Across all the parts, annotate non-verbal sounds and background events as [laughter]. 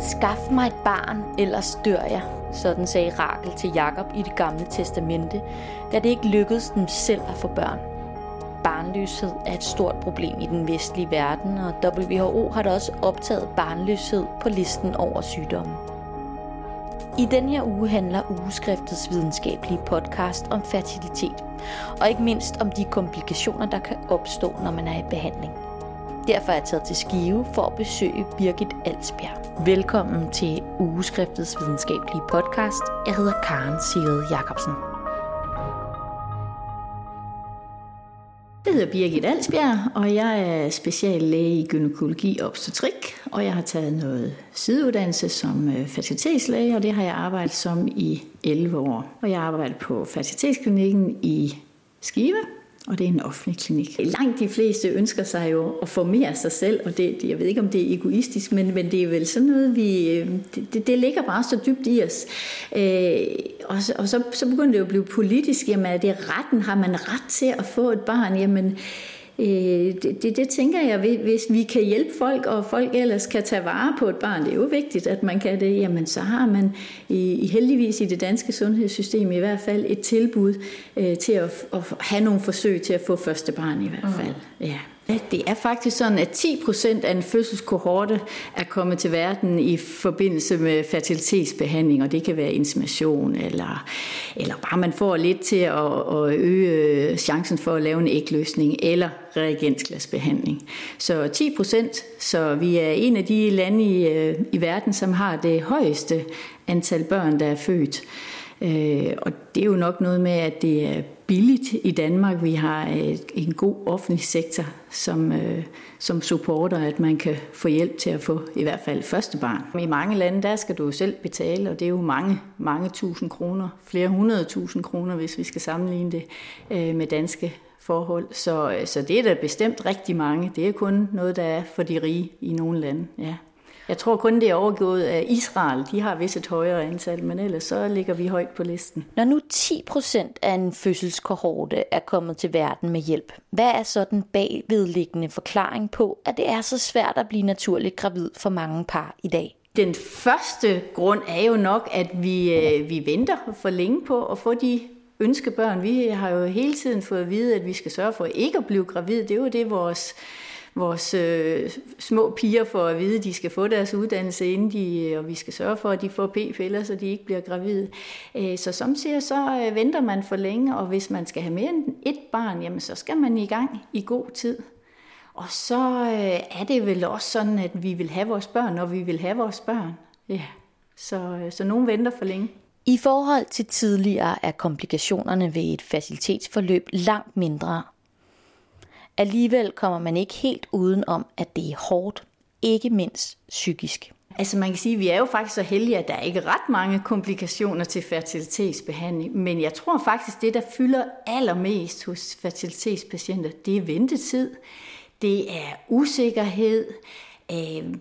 Skaf mig et barn, ellers dør jeg, sådan sagde Rakel til Jakob i det gamle testamente, da det ikke lykkedes dem selv at få børn. Barnløshed er et stort problem i den vestlige verden, og WHO har da også optaget barnløshed på listen over sygdomme. I den her uge handler ugeskriftets videnskabelige podcast om fertilitet, og ikke mindst om de komplikationer, der kan opstå, når man er i behandling. Derfor er jeg taget til Skive for at besøge Birgit Alsbjerg. Velkommen til Ugeskriftets videnskabelige podcast. Jeg hedder Karen Sigrid Jacobsen. Jeg hedder Birgit Alsbjerg, og jeg er speciallæge i gynækologi og obstetrik, og jeg har taget noget sideuddannelse som øh, fertilitetslæge, og det har jeg arbejdet som i 11 år. Og jeg arbejder på fertilitetsklinikken i Skive, og det er en offentlig klinik. Langt de fleste ønsker sig jo at formere sig selv, og det, jeg ved ikke, om det er egoistisk, men, men det er vel sådan noget, vi, øh, det, det ligger bare så dybt i os. Øh, og så, og så, så begynder det jo at blive politisk, jamen er det retten, har man ret til at få et barn? Jamen, det, det, det tænker jeg, hvis vi kan hjælpe folk, og folk ellers kan tage vare på et barn, det er jo vigtigt, at man kan det, jamen så har man i, heldigvis i det danske sundhedssystem i hvert fald et tilbud øh, til at, at have nogle forsøg til at få første barn i hvert fald. Ja. Det er faktisk sådan, at 10 procent af en fødselskohorte er kommet til verden i forbindelse med fertilitetsbehandling, og det kan være insemination, eller, eller bare man får lidt til at, at øge chancen for at lave en ægløsning, eller reagensglasbehandling. Så 10 procent, så vi er en af de lande i, øh, i verden, som har det højeste antal børn, der er født. Øh, og det er jo nok noget med, at det er billigt i Danmark. Vi har øh, en god offentlig sektor, som, øh, som supporter, at man kan få hjælp til at få i hvert fald første barn. I mange lande, der skal du selv betale, og det er jo mange, mange tusind kroner, flere hundrede tusind kroner, hvis vi skal sammenligne det øh, med danske forhold. Så, øh, så det er da bestemt rigtig mange. Det er kun noget, der er for de rige i nogle lande. Ja. Jeg tror kun, det er overgået af Israel. De har vist et højere antal, men ellers så ligger vi højt på listen. Når nu 10 procent af en fødselskohorte er kommet til verden med hjælp, hvad er så den bagvedliggende forklaring på, at det er så svært at blive naturligt gravid for mange par i dag? Den første grund er jo nok, at vi, øh, vi venter for længe på at få de ønskebørn. Vi har jo hele tiden fået at vide, at vi skal sørge for ikke at blive gravid. Det er jo det, vores vores øh, små piger får at vide, at de skal få deres uddannelse, inden de, og vi skal sørge for, at de får p-piller, så de ikke bliver gravide. Øh, så som siger, så øh, venter man for længe, og hvis man skal have mere end et barn, jamen så skal man i gang i god tid. Og så øh, er det vel også sådan, at vi vil have vores børn, og vi vil have vores børn. Ja. Så, øh, så nogen venter for længe. I forhold til tidligere er komplikationerne ved et facilitetsforløb langt mindre, Alligevel kommer man ikke helt uden om, at det er hårdt, ikke mindst psykisk. Altså man kan sige, at vi er jo faktisk så heldige, at der er ikke ret mange komplikationer til fertilitetsbehandling, men jeg tror faktisk, det der fylder allermest hos fertilitetspatienter, det er ventetid, det er usikkerhed, øh,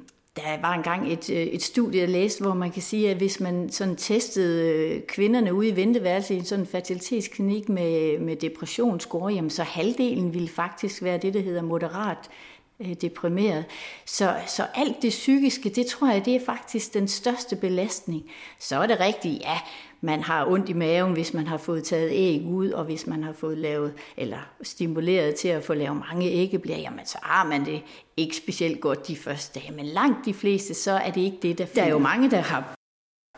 der var engang et, øh, et studie, jeg læste, hvor man kan sige, at hvis man sådan testede øh, kvinderne ude i venteværelset i en sådan fertilitetsklinik med, med depressionsscore, jamen så halvdelen ville faktisk være det, der hedder moderat øh, deprimeret. Så, så alt det psykiske, det tror jeg, det er faktisk den største belastning. Så er det rigtigt, ja, man har ondt i maven, hvis man har fået taget æg ud, og hvis man har fået lavet, eller stimuleret til at få lavet mange æggeblier, jamen så har man det ikke specielt godt de første dage. Men langt de fleste, så er det ikke det, der Der er jo mange, der har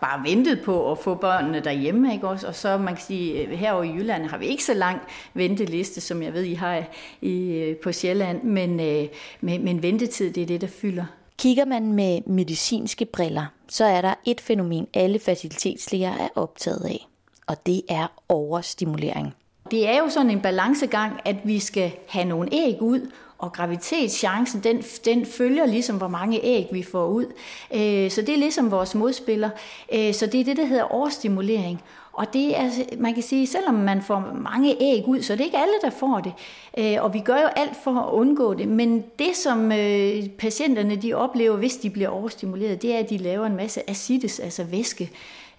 bare ventet på at få børnene derhjemme, ikke også? Og så man kan sige, øh, herovre i Jylland har vi ikke så lang venteliste, som jeg ved, I har i, øh, på Sjælland, men, øh, men, men ventetid, det er det, der fylder. Kigger man med medicinske briller, så er der et fænomen, alle facilitetslæger er optaget af, og det er overstimulering. Det er jo sådan en balancegang, at vi skal have nogle æg ud, og graviditetschancen, den, den følger ligesom, hvor mange æg vi får ud. Øh, så det er ligesom vores modspiller. Øh, så det er det, der hedder overstimulering. Og det er, man kan sige, selvom man får mange æg ud, så det er ikke alle, der får det. Øh, og vi gør jo alt for at undgå det. Men det, som øh, patienterne de oplever, hvis de bliver overstimuleret, det er, at de laver en masse acides, altså væske,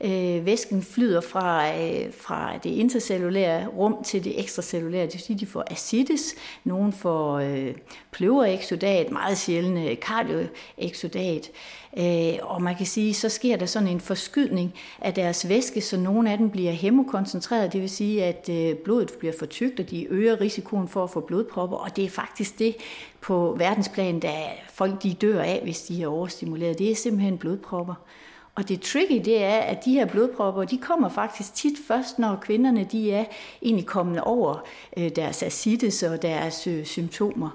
Øh, væsken flyder fra, øh, fra det intercellulære rum til det ekstracellulære. Det vil sige, de får acides, nogen får øh, pløvereksodat, meget sjældent øh, kardioeksodat. Øh, og man kan sige, så sker der sådan en forskydning af deres væske, så nogle af dem bliver hemokoncentreret, det vil sige, at øh, blodet bliver for tykt, og de øger risikoen for at få blodpropper, og det er faktisk det på verdensplan, der folk de dør af, hvis de er overstimuleret. Det er simpelthen blodpropper. Og det tricky, det er, at de her blodpropper, de kommer faktisk tit først, når kvinderne de er egentlig kommet over øh, deres ascites og deres øh, symptomer.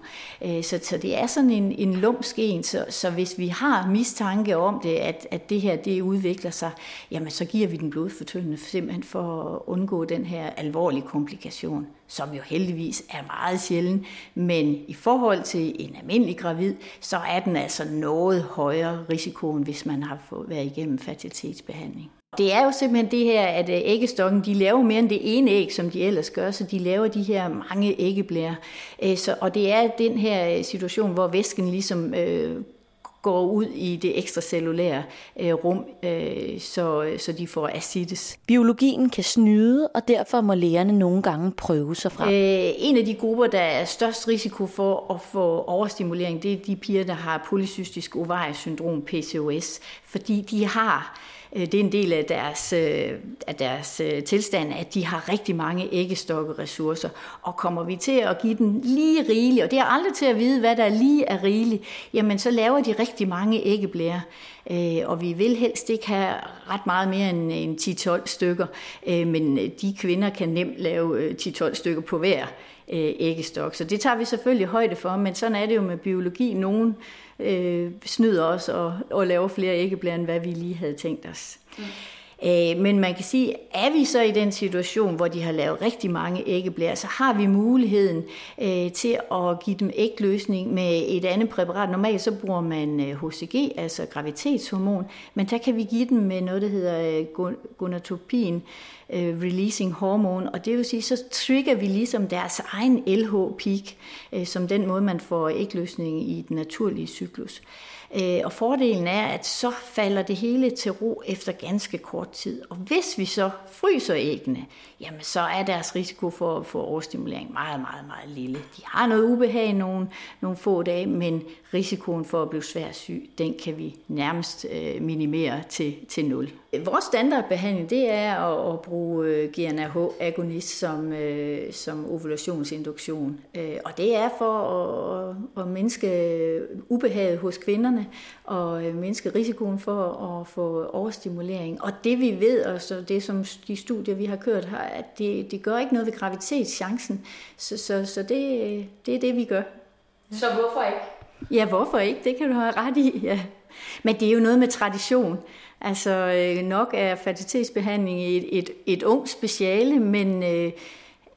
Øh, så, så det er sådan en, en lumsk en, så, så hvis vi har mistanke om det, at, at det her det udvikler sig, jamen så giver vi den blodfortyndende simpelthen for at undgå den her alvorlige komplikation som jo heldigvis er meget sjælden, men i forhold til en almindelig gravid, så er den altså noget højere risikoen, hvis man har været igennem fertilitetsbehandling. Det er jo simpelthen det her, at øh, æggestokken, de laver mere end det ene æg, som de ellers gør, så de laver de her mange æggeblære. Øh, så, og det er den her øh, situation, hvor væsken ligesom øh, går ud i det ekstracellulære øh, rum, øh, så, så de får acides. Biologien kan snyde, og derfor må lægerne nogle gange prøve sig frem. Øh, en af de grupper, der er størst risiko for at få overstimulering, det er de piger, der har polycystisk ovariesyndrom, PCOS, fordi de har Øh, det er en del af deres, øh, af deres øh, tilstand, at de har rigtig mange æggestokke-ressourcer. Og kommer vi til at give dem lige rigeligt, og det er aldrig til at vide, hvad der lige er rigeligt, jamen så laver de rigtig mange æggeblære. Øh, og vi vil helst ikke have ret meget mere end 10-12 stykker, øh, men øh, de kvinder kan nemt lave 10-12 stykker på hver æggestok. Så det tager vi selvfølgelig højde for, men sådan er det jo med biologi. Nogen øh, snyder os og, og laver flere æggeblære, end hvad vi lige havde tænkt os. Mm. Øh, men man kan sige, er vi så i den situation, hvor de har lavet rigtig mange æggeblære, så har vi muligheden øh, til at give dem ægløsning med et andet præparat. Normalt så bruger man øh, HCG, altså gravitetshormon, men der kan vi give dem med noget, der hedder øh, gonadotropin, øh, releasing hormone, og det vil sige, så trigger vi ligesom deres egen LH-peak, øh, som den måde, man får ægløsning i den naturlige cyklus. Øh, Øh, og fordelen er, at så falder det hele til ro efter ganske kort tid. Og hvis vi så fryser æggene, jamen så er deres risiko for at få overstimulering meget, meget, meget lille. De har noget ubehag nogle, nogle få dage, men risikoen for at blive svært syg, den kan vi nærmest øh, minimere til, til nul. Vores standardbehandling, det er at, at bruge øh, GNRH-agonist som, øh, som ovulationsinduktion. Øh, og det er for at, at mindske ubehaget hos kvinderne og øh, mindske risikoen for at få overstimulering. Og det vi ved, og så det som de studier, vi har kørt, har, at det, det gør ikke noget ved graviditetschancen. Så, så, så det, det er det, vi gør. Så hvorfor ikke? Ja, hvorfor ikke? Det kan du have ret i, ja. Men det er jo noget med tradition. Altså øh, nok er fertilitetsbehandling et, et, et ung speciale, men øh,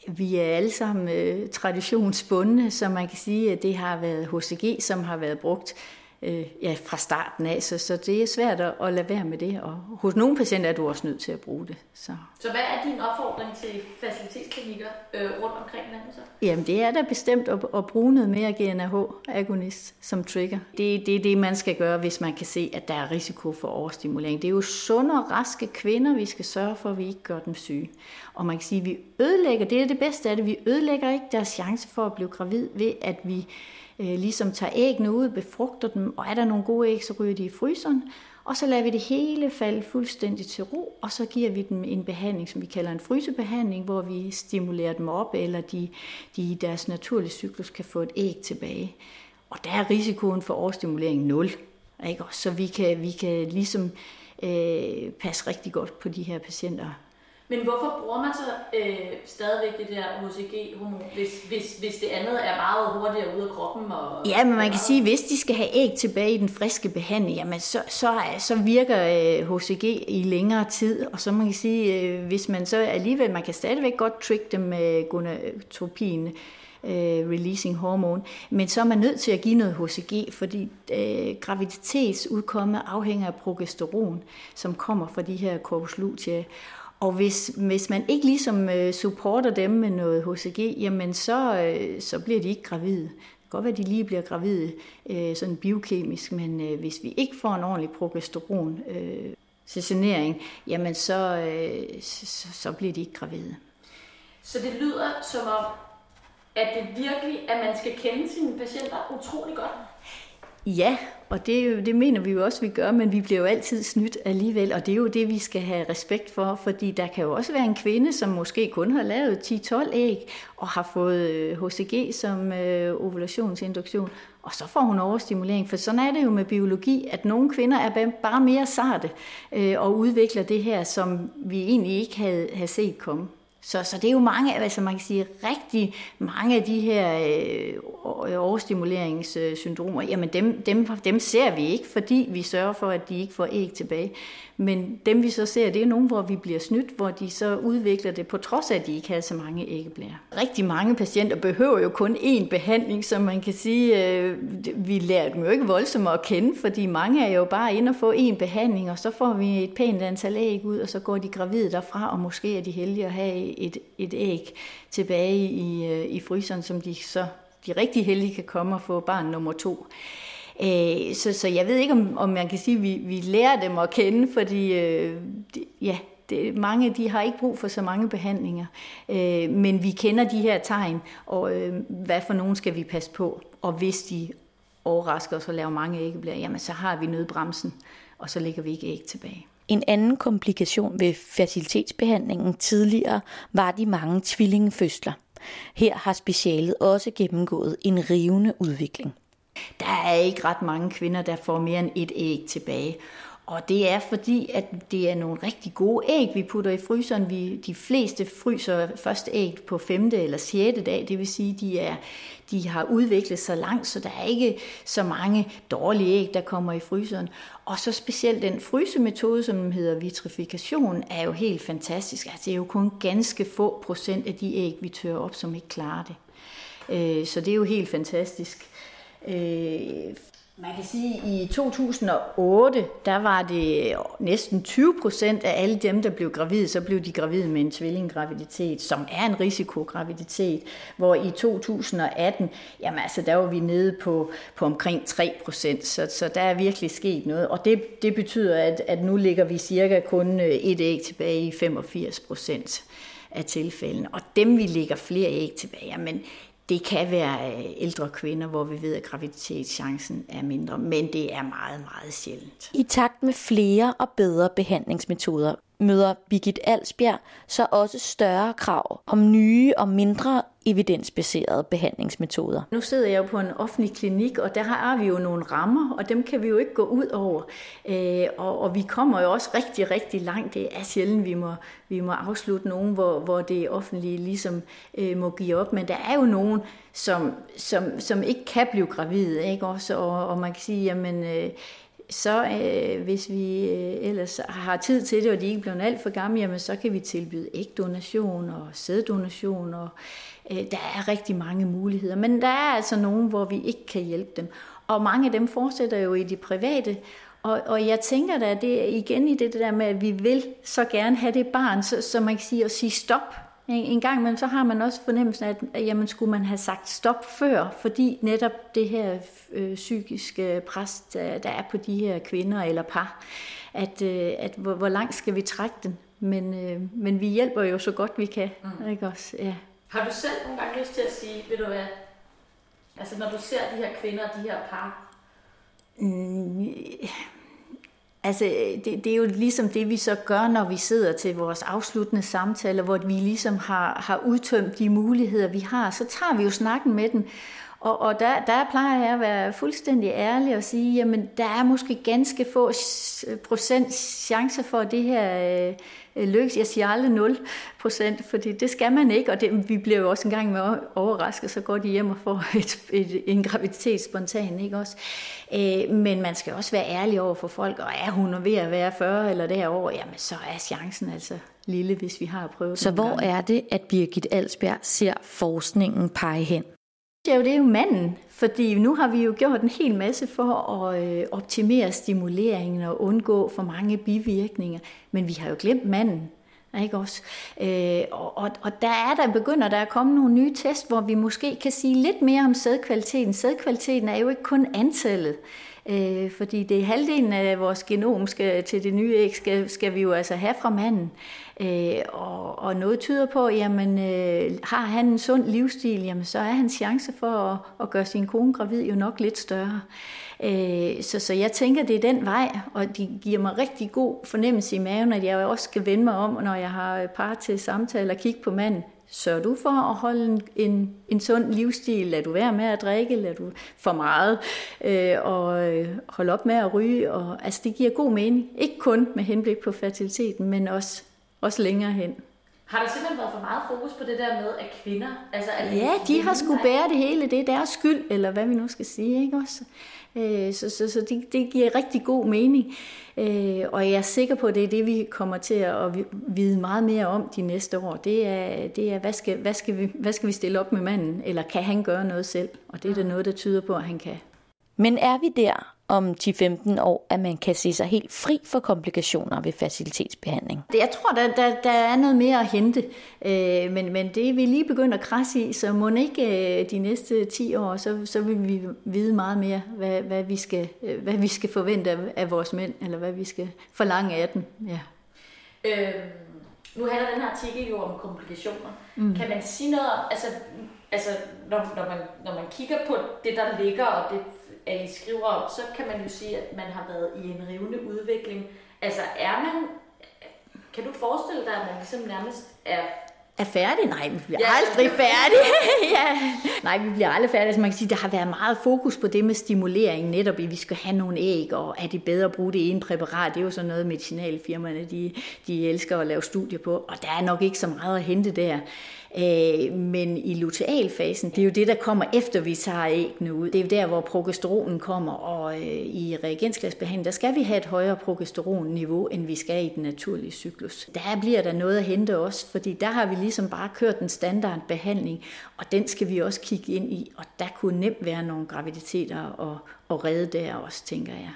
vi er alle sammen øh, traditionsbundne, så man kan sige, at det har været HCG, som har været brugt øh, ja, fra starten af, så, så det er svært at, at lade være med det, og hos nogle patienter er du også nødt til at bruge det. Så, så hvad er din opfordring til facilitetsklinikker øh, rundt omkring landet så? Jamen det er da bestemt at, at bruge noget mere GNRH-agonist som trigger. Det, det er det, man skal gøre, hvis man kan se, at der er risiko for overstimulering. Det er jo sunde og raske kvinder, vi skal sørge for, at vi ikke gør dem syge. Og man kan sige, at vi ødelægger, det er det bedste af det, vi ødelægger ikke deres chance for at blive gravid ved, at vi øh, ligesom tager æggene ud, befrugter dem, og er der nogle gode æg, så ryger de i fryseren, og så lader vi det hele falde fuldstændig til ro, og så giver vi dem en behandling, som vi kalder en frysebehandling, hvor vi stimulerer dem op, eller de, de i deres naturlige cyklus kan få et æg tilbage. Og der er risikoen for overstimulering 0. Ikke? Så vi kan, vi kan ligesom øh, passe rigtig godt på de her patienter men hvorfor bruger man så øh, stadigvæk det der HCG-hormon, hvis, hvis, hvis det andet er meget hurtigere ud af kroppen? Og, ja, men man kan sige, at hvis de skal have æg tilbage i den friske behandling, jamen så, så, så virker øh, HCG i længere tid. Og så man kan sige, øh, hvis man så alligevel, man kan stadigvæk godt trick dem med gonotropin, øh, releasing hormone, men så er man nødt til at give noget HCG, fordi øh, graviditetsudkomme afhænger af progesteron, som kommer fra de her corpus lutea. Og hvis, hvis man ikke ligesom øh, supporter dem med noget HCG, jamen så, øh, så bliver de ikke gravide. Det kan godt være, at de lige bliver gravide øh, sådan biokemisk, men øh, hvis vi ikke får en ordentlig progesteron øh, cessionering, jamen så, øh, så, så bliver de ikke gravide. Så det lyder som om, at det virkelig, at man skal kende sine patienter utrolig godt. Ja, og det, det mener vi jo også, vi gør, men vi bliver jo altid snydt alligevel, og det er jo det, vi skal have respekt for, fordi der kan jo også være en kvinde, som måske kun har lavet 10-12 æg, og har fået øh, HCG som øh, ovulationsinduktion, og så får hun overstimulering, for sådan er det jo med biologi, at nogle kvinder er bare mere sarte øh, og udvikler det her, som vi egentlig ikke havde, havde set komme. Så, så det er jo mange, altså man kan sige, rigtig mange af de her øh, overstimuleringssyndromer, jamen dem, dem, dem ser vi ikke, fordi vi sørger for, at de ikke får æg tilbage. Men dem vi så ser, det er nogen, hvor vi bliver snydt, hvor de så udvikler det, på trods af, at de ikke har så mange æggeblære. Rigtig mange patienter behøver jo kun én behandling, så man kan sige, øh, vi lærer dem jo ikke voldsomt at kende, fordi mange er jo bare inde og få én behandling, og så får vi et pænt antal æg ud, og så går de gravide derfra, og måske er de heldige at have et, et æg tilbage i, øh, i fryseren, som de så de rigtig heldige kan komme og få barn nummer to. Øh, så, så jeg ved ikke, om, om man kan sige, at vi, vi lærer dem at kende, fordi øh, de, ja, det, mange de har ikke brug for så mange behandlinger. Øh, men vi kender de her tegn, og øh, hvad for nogen skal vi passe på. Og hvis de overrasker os og laver mange æggeblære, jamen så har vi nødbremsen, og så lægger vi ikke æg tilbage. En anden komplikation ved fertilitetsbehandlingen tidligere var de mange tvillingefødsler. Her har specialet også gennemgået en rivende udvikling. Der er ikke ret mange kvinder, der får mere end et æg tilbage. Og det er fordi, at det er nogle rigtig gode æg, vi putter i fryseren. Vi, de fleste fryser først æg på 5. eller 6. dag, det vil sige, de er, de har udviklet sig langt, så der er ikke så mange dårlige æg, der kommer i fryseren. Og så specielt den frysemetode, som hedder vitrifikation, er jo helt fantastisk. Altså, det er jo kun ganske få procent af de æg, vi tør op, som ikke klarer det. Øh, så det er jo helt fantastisk. Øh, man kan sige, at i 2008, der var det næsten 20 procent af alle dem, der blev gravide, så blev de gravide med en tvillinggraviditet, som er en risikograviditet, hvor i 2018, jamen altså, der var vi nede på, på omkring 3 procent, så, så der er virkelig sket noget, og det, det betyder, at, at nu ligger vi cirka kun øh, et æg tilbage i 85 procent af tilfældene, og dem vi ligger flere æg tilbage, men det kan være øh, ældre kvinder, hvor vi ved, at graviditetschancen er mindre, men det er meget, meget sjældent. I takt med flere og bedre behandlingsmetoder møder Birgit Alsbjerg så også større krav om nye og mindre evidensbaserede behandlingsmetoder. Nu sidder jeg jo på en offentlig klinik, og der har vi jo nogle rammer, og dem kan vi jo ikke gå ud over. Øh, og, og vi kommer jo også rigtig, rigtig langt. Det er sjældent, vi må, vi må afslutte nogen, hvor, hvor det offentlige ligesom øh, må give op. Men der er jo nogen, som, som, som ikke kan blive gravide, ikke også? Og, og man kan sige, jamen... Øh, så øh, hvis vi øh, ellers har tid til det, og de ikke bliver alt for gamle, jamen, så kan vi tilbyde ægdonation og sæddonation, og øh, der er rigtig mange muligheder. Men der er altså nogen, hvor vi ikke kan hjælpe dem. Og mange af dem fortsætter jo i de private, og, og jeg tænker da, det er igen i det der med, at vi vil så gerne have det barn, så, så man kan sige at sige stop en gang imellem, så har man også fornemmelsen af, at jamen, skulle man have sagt stop før, fordi netop det her øh, psykiske pres, der, der er på de her kvinder eller par, at, øh, at hvor, hvor langt skal vi trække den? Men, øh, men vi hjælper jo så godt vi kan. Mm. Ikke også? Ja. Har du selv nogle gange lyst til at sige, ved du hvad, altså når du ser de her kvinder og de her par? Mm, Altså, det, det er jo ligesom det, vi så gør, når vi sidder til vores afsluttende samtaler, hvor vi ligesom har, har udtømt de muligheder, vi har. Så tager vi jo snakken med dem, og, og der, der plejer jeg at være fuldstændig ærlig og sige, jamen der er måske ganske få procent chance for, at det her øh, lykkes. Jeg siger aldrig 0 procent, fordi det skal man ikke, og det, vi bliver jo også en gang med overrasket, så går de hjem og får [laughs] et, et, en graviditet spontan, ikke også? Øh, men man skal også være ærlig over for folk, og er hun ved at være 40 eller derover, jamen så er chancen altså lille, hvis vi har prøvet Så hvor gange. er det, at Birgit Alsberg ser forskningen pege hen? Det jo, det er jo manden, fordi nu har vi jo gjort en hel masse for at øh, optimere stimuleringen og undgå for mange bivirkninger, men vi har jo glemt manden. Ikke også? Øh, og, og, og der er der begynder der at komme nogle nye test, hvor vi måske kan sige lidt mere om sædkvaliteten. Sædkvaliteten er jo ikke kun antallet, øh, Øh, fordi det er halvdelen af vores genom skal, til det nye æg, skal, skal vi jo altså have fra manden. Øh, og, og noget tyder på, jamen øh, har han en sund livsstil, jamen så er hans chance for at, at gøre sin kone gravid jo nok lidt større. Øh, så, så jeg tænker, det er den vej, og det giver mig rigtig god fornemmelse i maven, at jeg også skal vende mig om, når jeg har par til samtale og kigge på manden. Sørger du for at holde en, en, en sund livsstil? Lad du være med at drikke? Lad du for meget? Øh, og øh, hold op med at ryge? Og, altså, det giver god mening. Ikke kun med henblik på fertiliteten, men også, også længere hen. Har der simpelthen været for meget fokus på det der med, at kvinder... Altså, at ja, de har skulle bære det hele. Det er deres skyld, eller hvad vi nu skal sige. Ikke også? Øh, så så, så det, det giver rigtig god mening. Øh, og jeg er sikker på, at det er det, vi kommer til at vide meget mere om de næste år. Det er, det er hvad, skal, hvad, skal vi, hvad skal vi stille op med manden, eller kan han gøre noget selv? Og det er der noget, der tyder på, at han kan. Men er vi der, om 10-15 år, at man kan se sig helt fri for komplikationer ved facilitetsbehandling? Jeg tror, der, der, der er noget mere at hente, øh, men, men det er vi lige begyndt at krasse i, så må ikke øh, de næste 10 år, så, så vil vi vide meget mere, hvad, hvad, vi skal, øh, hvad vi skal forvente af, af vores mænd, eller hvad vi skal forlange af dem. Ja. Øhm, nu handler den her artikel jo om komplikationer. Mm. Kan man sige noget om, altså, altså når, når, man, når man kigger på det, der ligger, og det at I skriver om, så kan man jo sige, at man har været i en rivende udvikling. Altså er man, kan du forestille dig, at man ligesom nærmest er er færdig? Nej, vi bliver ja. aldrig færdige. [laughs] ja. Nej, vi bliver aldrig færdige. Altså, man kan sige, der har været meget fokus på det med stimulering, netop i, at vi skal have nogle æg, og er det bedre at bruge det ene præparat? Det er jo sådan noget, medicinalfirmaerne, de, de elsker at lave studier på, og der er nok ikke så meget at hente der. Øh, men i lutealfasen, det er jo det, der kommer efter vi tager æggene ud. Det er jo der, hvor progesteronen kommer, og øh, i reagensglasbehandling, der skal vi have et højere progesteronniveau, end vi skal i den naturlige cyklus. Der bliver der noget at hente også, fordi der har vi ligesom bare kørt den standardbehandling, og den skal vi også kigge ind i, og der kunne nemt være nogle graviditeter og, og redde der også, tænker jeg.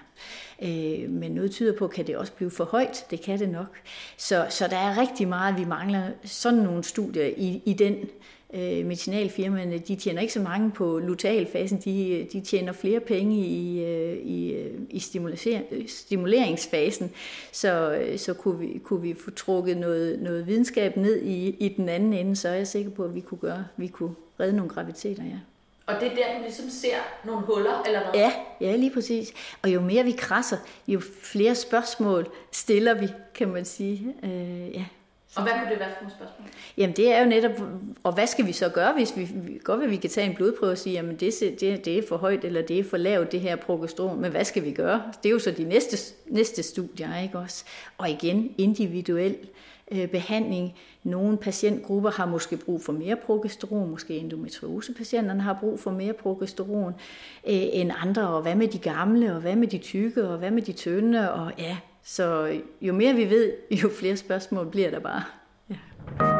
Øh, men noget tyder på, kan det også blive for højt. Det kan det nok. Så, så der er rigtig meget, vi mangler sådan nogle studier i, i den øh, medicinalfirmaerne, de tjener ikke så mange på lutealfasen, de, de tjener flere penge i, øh, i, i stimuleringsfasen. Så, så kunne, vi, kunne vi få trukket noget, noget videnskab ned i, i den anden ende, så er jeg sikker på, at vi kunne, gøre, vi kunne redde nogle graviteter, ja. Og det er der, du ligesom ser nogle huller, eller hvad? Ja, ja, lige præcis. Og jo mere vi krasser, jo flere spørgsmål stiller vi, kan man sige. Øh, ja. Og hvad kunne det være for nogle spørgsmål? Jamen det er jo netop, og hvad skal vi så gøre, hvis vi godt vil, vi kan tage en blodprøve og sige, jamen det, det, det er for højt, eller det er for lavt, det her progesteron, men hvad skal vi gøre? Det er jo så de næste, næste studier, ikke også? Og igen, individuel øh, behandling. Nogle patientgrupper har måske brug for mere progesteron, måske endometriosepatienterne har brug for mere progesteron øh, end andre, og hvad med de gamle, og hvad med de tykke, og hvad med de tynde, og ja, så jo mere vi ved, jo flere spørgsmål bliver der bare. Ja.